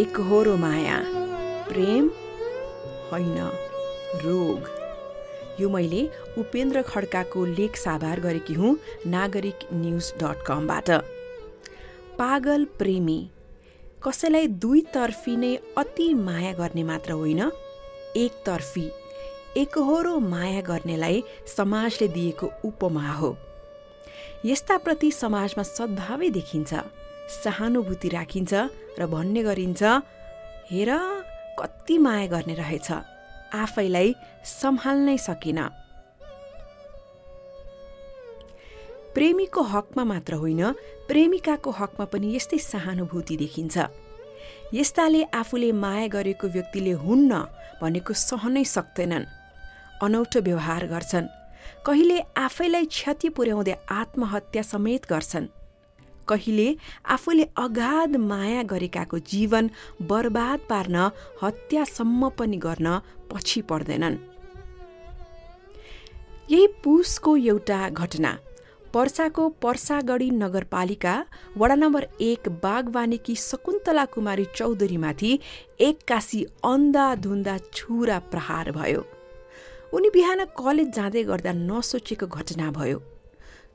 एकहोरो माया। प्रेम होइन रोग। यो मैले उपेन्द्र खड्काको लेख साभार गरेकी हुँ नागरिक न्युज डट कमबाट। पागल प्रेमी कसैलाई दुईतर्फी नै अति माया गर्ने मात्र होइन एकतर्फी एकहोरो माया गर्नेलाई समाजले दिएको उपमा हो। यस्ताप्रति समाजमा सद्भावै देखिन्छ। सहानुभूति राखिन्छ र भन्ने गरिन्छ हेर कति माया गर्ने रहेछ। आफैलाई सम्हाल्नै सकिन। प्रेमीको हकमा मात्र होइन प्रेमिकाको हकमा पनि यस्तै सहानुभूति देखिन्छ। यस्ताले आफूले माया गरेको व्यक्तिले हुन्न भनेको सहनै सक्दैनन्। अनौठो व्यवहार गर्छन्। कहिले आफैलाई क्षति पुर्याउँदै आत्महत्या समेत गर्छन्। कहिले आफूले अगाध माया गरेकाको जीवन बर्बाद पार्न हत्यासम्म पनि गर्न पछि पर्दैनन्। यही पुसको एउटा घटना पर्साको पर्सागढी नगरपालिका वडा नम्बर एक बागवानीकी शकुन्तला कुमारी चौधरीमाथि एक्कासी अन्धाधुन्दा छुरा प्रहार भयो। उनी बिहान कलेज जाँदै गर्दा नसोचेको घटना भयो।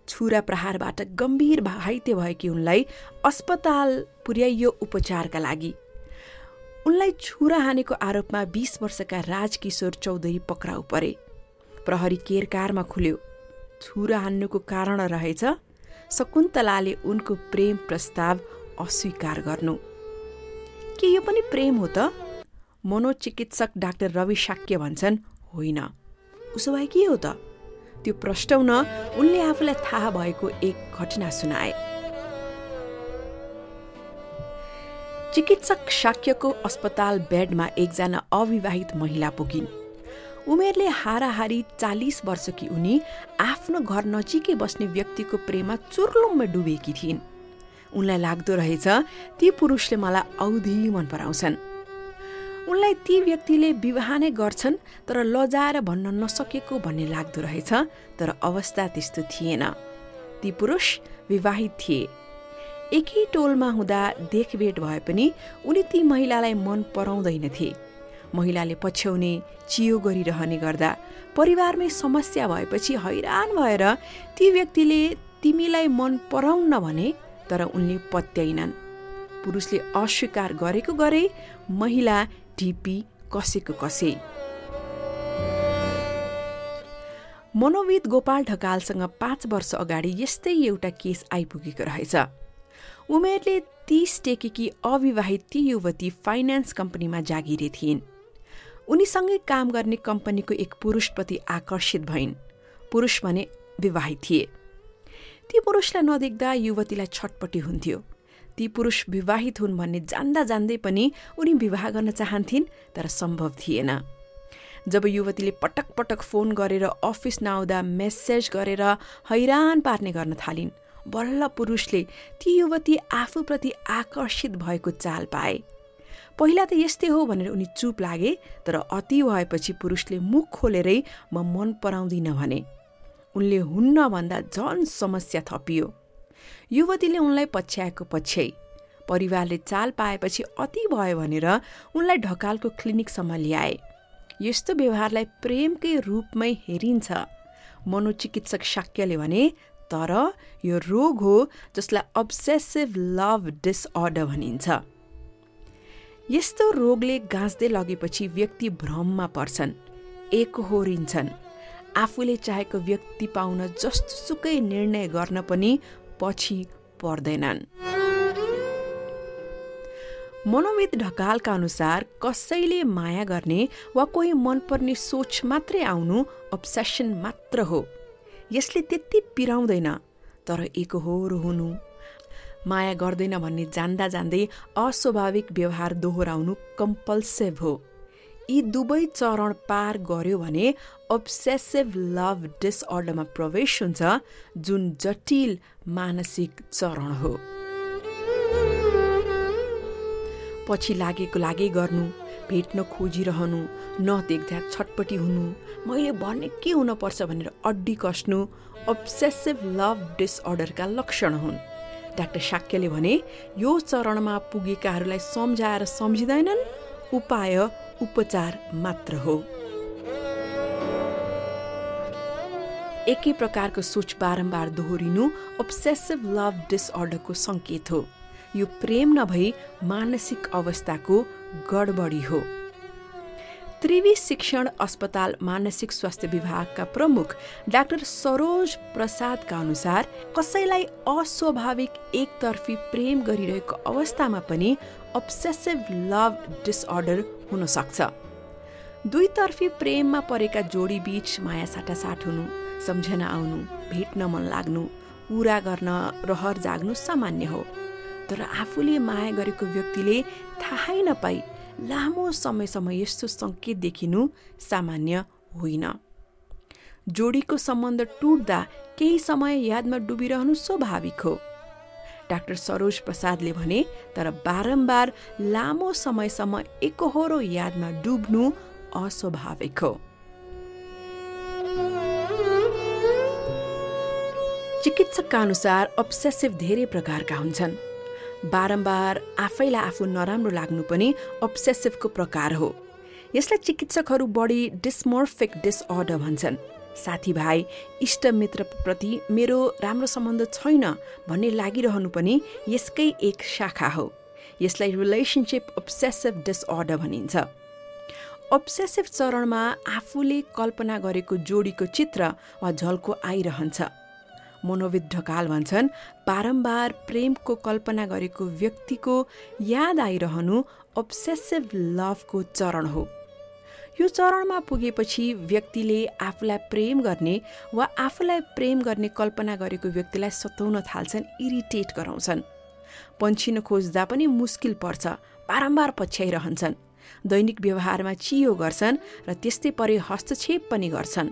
छुरा प्रहारबाट गम्भीर घाइते भएकी उनलाई अस्पताल पुर्याइयो उपचारका लागि। उनलाई छुरा हानेको आरोपमा बीस वर्षका राजकिशोर चौधरी पक्राउ परे। प्रहरी केरकारमा खुल्यो। छुरा हान्नुको कारण रहेछ शकुन्तलाले उनको प्रेम प्रस्ताव अस्वीकार गर्नु। के यो पनि प्रेम हो त? मनोचिकित्सक डाक्टर रवि शाक्य भन्छन् होइन। उसो भए के हो त? त्यो प्रष्टाउन उनले आफूलाई थाहा भएको एक घटना सुनाए। चिकित्सक शाक्यको अस्पताल बेडमा एकजना अविवाहित महिला पुगिन्। उमेरले हाराहारी चालिस वर्षकी उनी आफ्नो घर नजिकै बस्ने व्यक्तिको प्रेममा चुर्लुममा डुबेकी थिइन्। उनलाई लाग्दो रहेछ ती पुरुषले मलाई औधी मन पराउँछन्। उनलाई ती व्यक्तिले विवाह नै गर्छन् तर लजाएर भन्न नसकेको भन्ने लाग्दो रहेछ तर अवस्था त्यस्तो थिएन। ती पुरुष विवाहित थिए। एकै टोलमा हुँदा देखभेट भए पनि उनी ती महिलालाई मन पराउँदैनथे महिलाले पछ्याउने चियो गरिरहने गर्दा परिवारमै समस्या भएपछि हैरान भएर ती व्यक्तिले तिमीलाई मन पराउन्न भने तर उनले पत्याइनन्। पुरुषले अस्वीकार गरेको गरे महिला ढिपी कसेको कसे? मनोविद गोपाल ढकालसँग पाँच वर्ष अगाडि यस्तै एउटा केस आइपुगेको रहेछ। उमेरले तीस टेकेकी अविवाहित ती युवती फाइनेन्स कम्पनीमा जागिरे थिइन्। उनीसँगै काम गर्ने कम्पनीको एक पुरुषप्रति आकर्षित भइन्। पुरुष भने विवाहित थिए। ती पुरुषलाई नदेख्दा युवतीलाई छटपटी हुन्थ्यो। ती पुरुष विवाहित हुन् भन्ने जान्दा जान्दै पनि उनी विवाह गर्न चाहन्थिन् तर सम्भव थिएन। जब युवतीले पटक पटक फोन गरेर अफिस नआउँदा मेसेज गरेर हैरान पार्ने गर्न थालिन् बल्ल पुरुषले ती युवती आफूप्रति आकर्षित भएको चाल पाए। पहिला त यस्तै हो भनेर उनी चुप लागे तर अति भएपछि पुरुषले मुख खोलेरै म मन पराउँदिन भने। उनले हुन्न भन्दा झन समस्या थपियो। युवतीले उनलाई पछ्याएको पछ्याई परिवारले चाल पाएपछि अति भयो भनेर उनलाई ढकालको क्लिनिकसम्म ल्याए। यस्तो व्यवहारलाई प्रेमकै रूपमै हेरिन्छ। मनोचिकित्सक शाक्यले भने तर यो रोग हो जसलाई अब्सेसिभ लभ डिसअर्डर भनिन्छ। यस्तो रोगले गाँच्दै लगेपछि व्यक्ति भ्रममा पर्छन् एकहोरिन्छन्। आफूले चाहेको व्यक्ति पाउन जस्तोसुकै निर्णय गर्न पनि पछि पर्दैनन्। मनोविद ढकालका अनुसार कसैले माया गर्ने वा कोही मनपर्ने सोच मात्रै आउनु अब्सेसन मात्र हो। यसले त्यति पिराउँदैन तर एकहोरो हुनु। माया गर्दैन भन्ने जान्दा जान्दै अस्वाभाविक व्यवहार दोहोऱ्याउनु कम्पल्सिभ हो। यी दुवै चरण पार गर्यो भने अब्सेसिभ लभ डिसअर्डरमा प्रवेश हुन्छ जुन जटिल मानसिक चरण हो। पछि लागेको लागै गर्नु भेट्न खोजिरहनु नदेख्दा छटपटी हुनु मैले भन्ने के हुनपर्छ भनेर अड्डी कस्नु अब्सेसिभ लभ डिसअर्डरका लक्षण हुन्। डाक्टर साक्यले भने यो चरणमा पुगेकाहरूलाई सम्झाएर सम्झिँदैनन्? उपाय उपचार मात्र हो। एकै प्रकारको सोच बारम्बार दोहोरिनु अब्सेसिभ लभ डिसअर्डरको सङ्केत हो। यो प्रेम नभई मानसिक अवस्थाको गडबडी हो। त्रिवी शिक्षण अस्पताल मानसिक स्वास्थ्य विभागका प्रमुख डाक्टर सरोज प्रसादका अनुसार कसैलाई अस्वाभाविक एकतर्फी प्रेम गरिरहेको अवस्थामा पनि अब्सेसिभ लभ डिसअर्डर हुन सक्छ दुईतर्फी प्रेममा परेका जोडी बीच माया साटासाट हुनु सम्झना आउनु भेट्न मन लाग्नु कुरा गर्न रहर जाग्नु सामान्य हो। तर आफूले माया गरेको व्यक्तिले थाहै नपाई लामो समयसम्म यस्तो सङ्केत देखिनु सामान्य होइन। जोडीको सम्बन्ध टुट्दा केही समय यादमा डुबिरहनु स्वाभाविक हो। डाक्टर सरोज प्रसादले भने तर बारम्बार लामो समयसम्म एकहोरो यादमा डुब्नु अस्वाभाविक हो। चिकित्सकका अनुसार अब्सेसिभ धेरै प्रकारका हुन्छन्। बारम्बार आफैलाई आफू नराम्रो लाग्नु पनि अब्सेसिभको प्रकार हो। यसलाई चिकित्सकहरू बढी डिस्मोर्फिक डिसअर्डर भन्छन्। साथीभाइ इष्टमित्रप्रति मेरो राम्रो सम्बन्ध छैन भन्ने लागिरहनु पनि यसकै एक शाखा हो। यसलाई रिलेसनसिप अब्सेसिभ डिसअर्डर भनिन्छ। अब्सेसिभ चरणमा आफूले कल्पना गरेको जोडीको चित्र वा झल्को आइरहन्छ। मनोविद ढकाल भन्छन् बारम्बार प्रेमको कल्पना गरेको व्यक्तिको याद आइरहनु अब्सेसिभ लभको चरण हो। यो चरणमा पुगेपछि व्यक्तिले आफूलाई प्रेम गर्ने वा आफूलाई प्रेम गर्ने कल्पना गरेको व्यक्तिलाई सताउन थाल्छन् इरिटेट गराउँछन्। पन्छिन खोज्दा पनि मुस्किल पर्छ बारम्बार पछ्याइरहन्छन्। दैनिक व्यवहारमा चियो गर्छन् र त्यस्तै परे हस्तक्षेप पनि गर्छन्।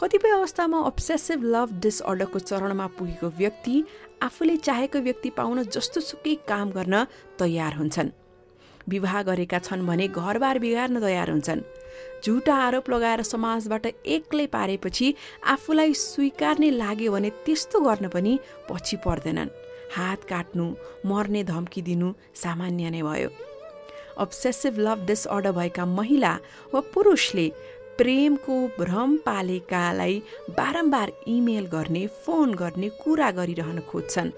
कतिपय अवस्थामा अब्सेसिभ लभ डिसअर्डरको चरणमा पुगेको व्यक्ति आफूले चाहेको व्यक्ति पाउन जस्तो सुकै काम गर्न तयार हुन्छन्। विवाह गरेका छन् भने घरबार बिगार्न तयार हुन्छन्। झुटा आरोप लगाएर समाजबाट एक्लै पारेपछि आफूलाई स्वीकार्ने लाग्यो भने त्यस्तो गर्न पनि पछि पर्दैनन्। हात काट्नु मर्ने धम्की दिनु सामान्य नै भयो। अब्सेसिभ लभ डिसअर्डर भएका महिला वा पुरुषले प्रेमको भ्रम पालेकालाई बारम्बार इमेल गर्ने फोन गर्ने कुरा गरिरहन खोज्छन्।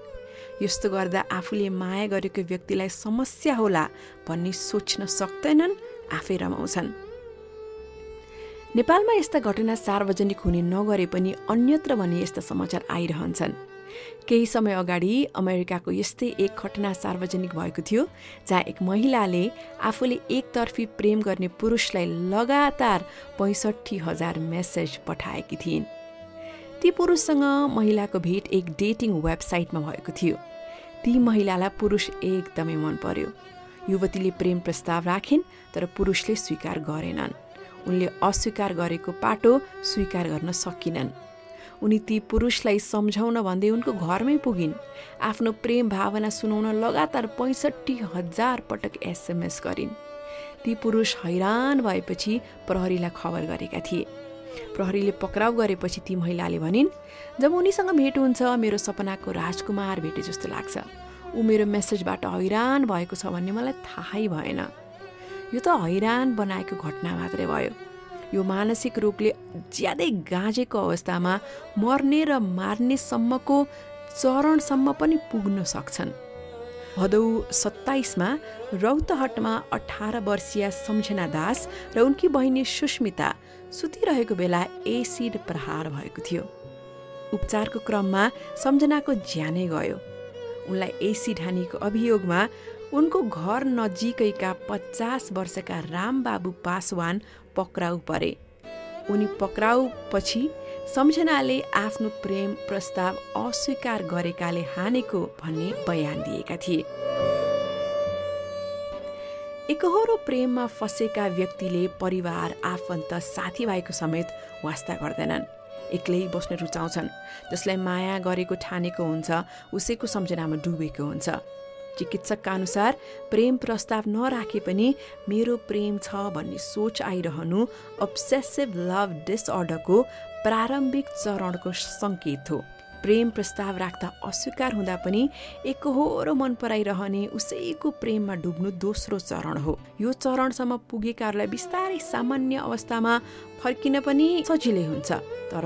यस्तो गर्दा आफूले माया गरेको व्यक्तिलाई समस्या होला भन्ने सोच्न सक्दैनन् आफै रमाउँछन्। नेपालमा यस्ता घटना सार्वजनिक हुने नगरे पनि अन्यत्र भने यस्ता समाचार आइरहन्छन्। केही समय अगाडि अमेरिकाको यस्तै एक घटना सार्वजनिक भएको थियो जहाँ एक महिलाले आफूले एकतर्फी प्रेम गर्ने पुरुषलाई लगातार पैँसठी हजार मेसेज पठाएकी थिइन्। ती पुरुषसँग महिलाको भेट एक डेटिङ वेबसाइटमा भएको थियो। ती महिलालाई पुरुष एकदमै मन पर्यो। युवतीले प्रेम प्रस्ताव राखिन् तर पुरुषले स्वीकार गरेनन्। उनले अस्वीकार गरेको पाटो स्वीकार गर्न सकिनन्। उनी ती पुरुषलाई सम्झाउन भन्दै उनको घरमै पुगिन्। आफ्नो प्रेम भावना सुनाउन लगातार पैँसठी हजार पटक एसएमएस गरिन्। ती पुरुष हैरान भएपछि प्रहरीलाई खबर गरेका थिए। प्रहरीले पक्राउ गरेपछि ती महिलाले भनिन् जब उनीसँग भेट हुन्छ मेरो सपनाको राजकुमार भेटे जस्तो लाग्छ। ऊ मेरो मेसेजबाट हैरान भएको छ भन्ने मलाई थाहै भएन। यो त हैरान बनाएको घटना मात्रै भयो। यो मानसिक रोगले ज्यादै गाँजेको अवस्थामा मर्ने र मार्नेसम्मको चरणसम्म पनि पुग्न सक्छन्। भदौ सत्ताइसमा रौतहटमा अठार वर्षीय सम्झना दास र उनकी बहिनी सुस्मिता सुतिरहेको बेला एसिड प्रहार भएको थियो। उपचारको क्रममा सम्झनाको ज्यानै गयो। उनलाई एसिड हानीको अभियोगमा उनको घर नजिकैका पचास वर्षका रामबाबु पासवान पक्राउ परे। उनी पक्राउ पछि सम्झनाले आफ्नो प्रेम प्रस्ताव अस्वीकार गरेकाले हानेको भन्ने बयान दिएका थिए। एकहोरो प्रेममा फसेका व्यक्तिले परिवार आफन्त साथीभाइको समेत वास्ता गर्दैनन्। एक्लै बस्न रुचाउँछन्। जसलाई माया गरेको ठानेको हुन्छ उसैको सम्झनामा डुबेको हुन्छ। चिकित्सकका अनुसार प्रेम प्रस्ताव नराखे पनि मेरो प्रेम छ भन्ने सोच आइरहनु अब्सेसिभ लभ डिसअर्डरको प्रारम्भिक चरणको सङ्केत हो। प्रेम प्रस्ताव राख्दा अस्वीकार हुँदा पनि एकहोरो मन पराइरहने उसैको प्रेममा डुब्नु दोस्रो चरण हो। यो चरणसम्म पुगेकाहरूलाई बिस्तारै सामान्य अवस्थामा फर्किन पनि सजिलै हुन्छ। तर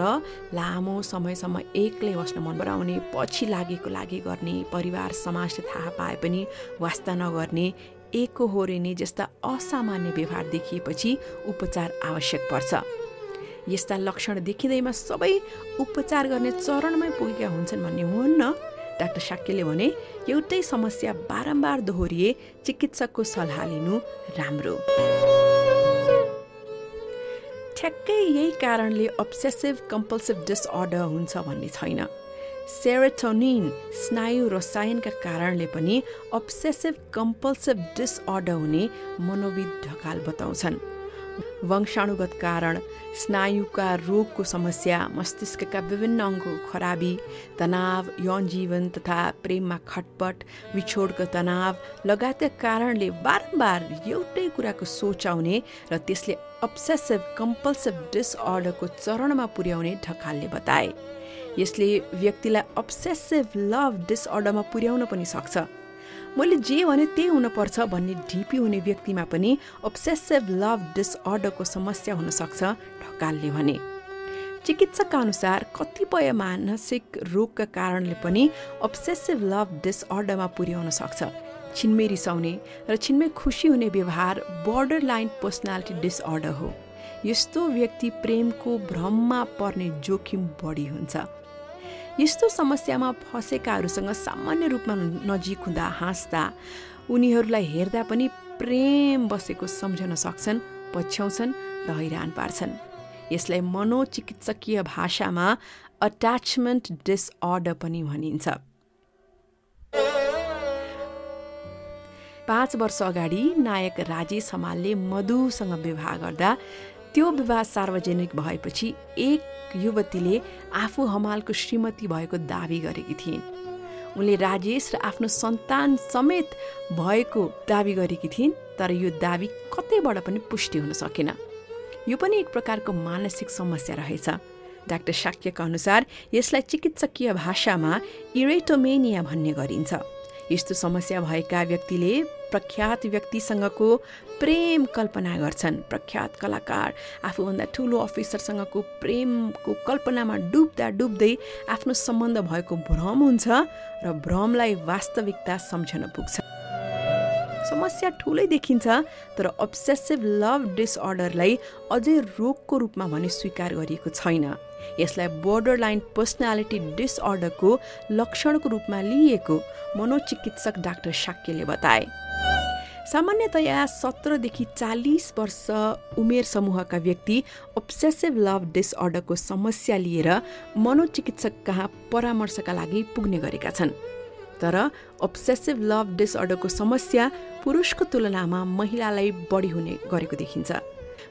लामो समयसम्म एक्लै बस्न मन पराउने पछि लागेको लागि गर्ने परिवार समाजले थाहा पाए पनि वास्ता नगर्ने एकहोरिने जस्ता असामान्य व्यवहार देखिएपछि उपचार आवश्यक पर्छ। यस्ता लक्षण देखिँदैमा सबै उपचार गर्ने चरणमै पुगेका हुन्छन् भन्ने हुन्न डाक्टर साक्यले भने एउटै समस्या बारम्बार दोहोरिए चिकित्सकको सल्लाह लिनु राम्रो। ठ्याक्कै यही कारणले अब्सेसिभ कम्पल्सिभ डिसअर्डर हुन्छ भन्ने छैन। सेरोटोनिन स्नायु रसायनका कारणले पनि अब्सेसिभ कम्पल्सिभ डिसअर्डर हुने मनोविद ढकाल बताउँछन्। वंशाणुगत कारण स्नायुका रोगको समस्या मस्तिष्कका विभिन्न अङ्गको खराबी तनाव यौन जीवन तथा प्रेममा खटपट विछोडको तनाव लगायतका कारणले बारम्बार एउटै कुराको सोचाउने र त्यसले अब्सेसिभ कम्पल्सिभ डिसअर्डरको चरणमा पुर्याउने ढकालले बताए। यसले व्यक्तिलाई अब्सेसिभ लभ डिसअर्डरमा पुर्याउन पनि सक्छ। मैले जे भने त्यही हुनुपर्छ भन्ने ढिपी हुने व्यक्तिमा पनि अब्सेसिभ लभ डिसअर्डरको समस्या हुनसक्छ ढकालले भने। चिकित्सकका अनुसार कतिपय मानसिक रोगका कारणले पनि अब्सेसिभ लभ डिसअर्डरमा पुर्याउन सक्छ। छिनमै रिसाउने र छिनमै खुसी हुने व्यवहार बोर्डर लाइन पर्सनालिटी डिसअर्डर हो। यस्तो व्यक्ति प्रेमको भ्रममा पर्ने जोखिम बढी हुन्छ। यस्तो समस्यामा फँसेकाहरूसँग सामान्य रूपमा नजिक हुँदा हाँस्दा उनीहरूलाई हेर्दा पनि प्रेम बसेको सम्झन सक्छन् पछ्याउँछन् र हैरान पार्छन्। यसलाई मनोचिकित्सकीय भाषामा अट्याचमेन्ट डिसअर्डर पनि भनिन्छ। पाँच वर्ष अगाडि नायक राजेश हमालले मधुसँग विवाह गर्दा त्यो विवाह सार्वजनिक भएपछि एक युवतीले आफू हमालको श्रीमती भएको दावी गरेकी थिइन्। उनले राजेश र आफ्नो सन्तान समेत भएको दावी गरेकी थिइन् तर यो दावी कतैबाट पनि पुष्टि हुन सकेन। यो पनि एक प्रकारको मानसिक समस्या रहेछ। डाक्टर साक्यका अनुसार यसलाई चिकित्सकीय भाषामा इरेटोमेनिया भन्ने गरिन्छ। यस्तो समस्या भएका व्यक्तिले प्रख्यात व्यक्तिसँगको प्रेम कल्पना गर्छन्। प्रख्यात कलाकार आफूभन्दा ठुलो अफिसरसँगको प्रेमको कल्पनामा डुब्दा डुब्दै आफ्नो सम्बन्ध भएको भ्रम हुन्छ र भ्रमलाई वास्तविकता सम्झन पुग्छ। समस्या ठुलै देखिन्छ तर अब्सेसिभ लभ डिसअर्डरलाई अझै रोगको रूपमा भने स्वीकार गरिएको छैन। यसलाई बोर्डर लाइन पर्सनालिटी डिसअर्डरको लक्षणको रूपमा लिइएको मनोचिकित्सक डाक्टर साक्यले बताए। सामान्यतया सत्रदेखि चालिस वर्ष उमेर समूहका व्यक्ति अब्सेसिभ लभ डिसअर्डरको समस्या लिएर मनोचिकित्सक कहाँ परामर्शका लागि पुग्ने गरेका छन्। तर अब्सेसिभ लभ डिसअर्डरको समस्या पुरुषको तुलनामा महिलालाई बढी हुने गरेको देखिन्छ।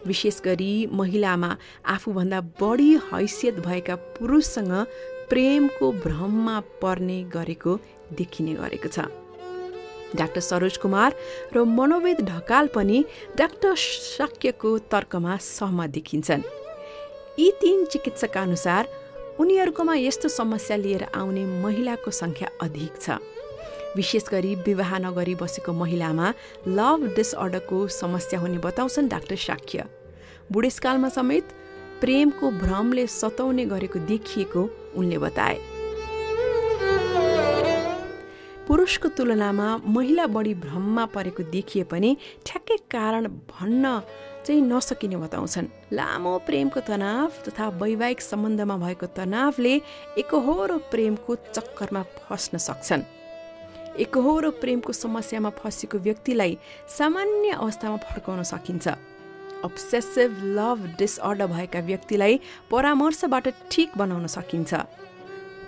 विशेष गरी महिलामा आफूभन्दा बढी हैसियत भएका पुरुषसँग प्रेमको भ्रममा पर्ने गरेको देखिने गरेको छ। डाक्टर सरोज कुमार र मनोवेद ढकाल पनि डाक्टर शक्यको तर्कमा सहमत देखिन्छन्। यी तीन चिकित्सकका अनुसार उनीहरूकोमा यस्तो समस्या लिएर आउने महिलाको सङ्ख्या अधिक छ। विशेष गरी विवाह नगरी बसेको महिलामा लभ डिसअर्डरको समस्या हुने बताउँछन् डाक्टर साक्य बुढेसकालमा समेत प्रेमको भ्रमले सताउने गरेको देखिएको उनले बताए। पुरुषको तुलनामा महिला बढी भ्रममा परेको देखिए पनि ठ्याक्कै कारण भन्न चाहिँ नसकिने बताउँछन्। लामो प्रेमको तनाव तथा वैवाहिक सम्बन्धमा भएको तनावले एकहोरो प्रेमको चक्करमा फस्न सक्छन्। एकहोरो प्रेमको समस्यामा फँसेको व्यक्तिलाई सामान्य अवस्थामा फर्काउन सकिन्छ। अब्सेसिभ लभ डिसअर्डर भएका व्यक्तिलाई परामर्शबाट ठिक बनाउन सकिन्छ।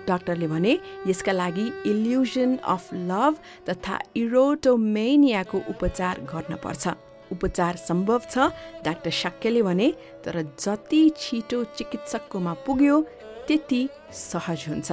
डाक्टरले भने यसका लागि इल्युजन अफ लभ तथा इरोटोमेनियाको उपचार गर्न पर्छ। उपचार सम्भव छ डाक्टर शाक्यले भने तर जति छिटो चिकित्सककोमा पुग्यो त्यति सहज हुन्छ।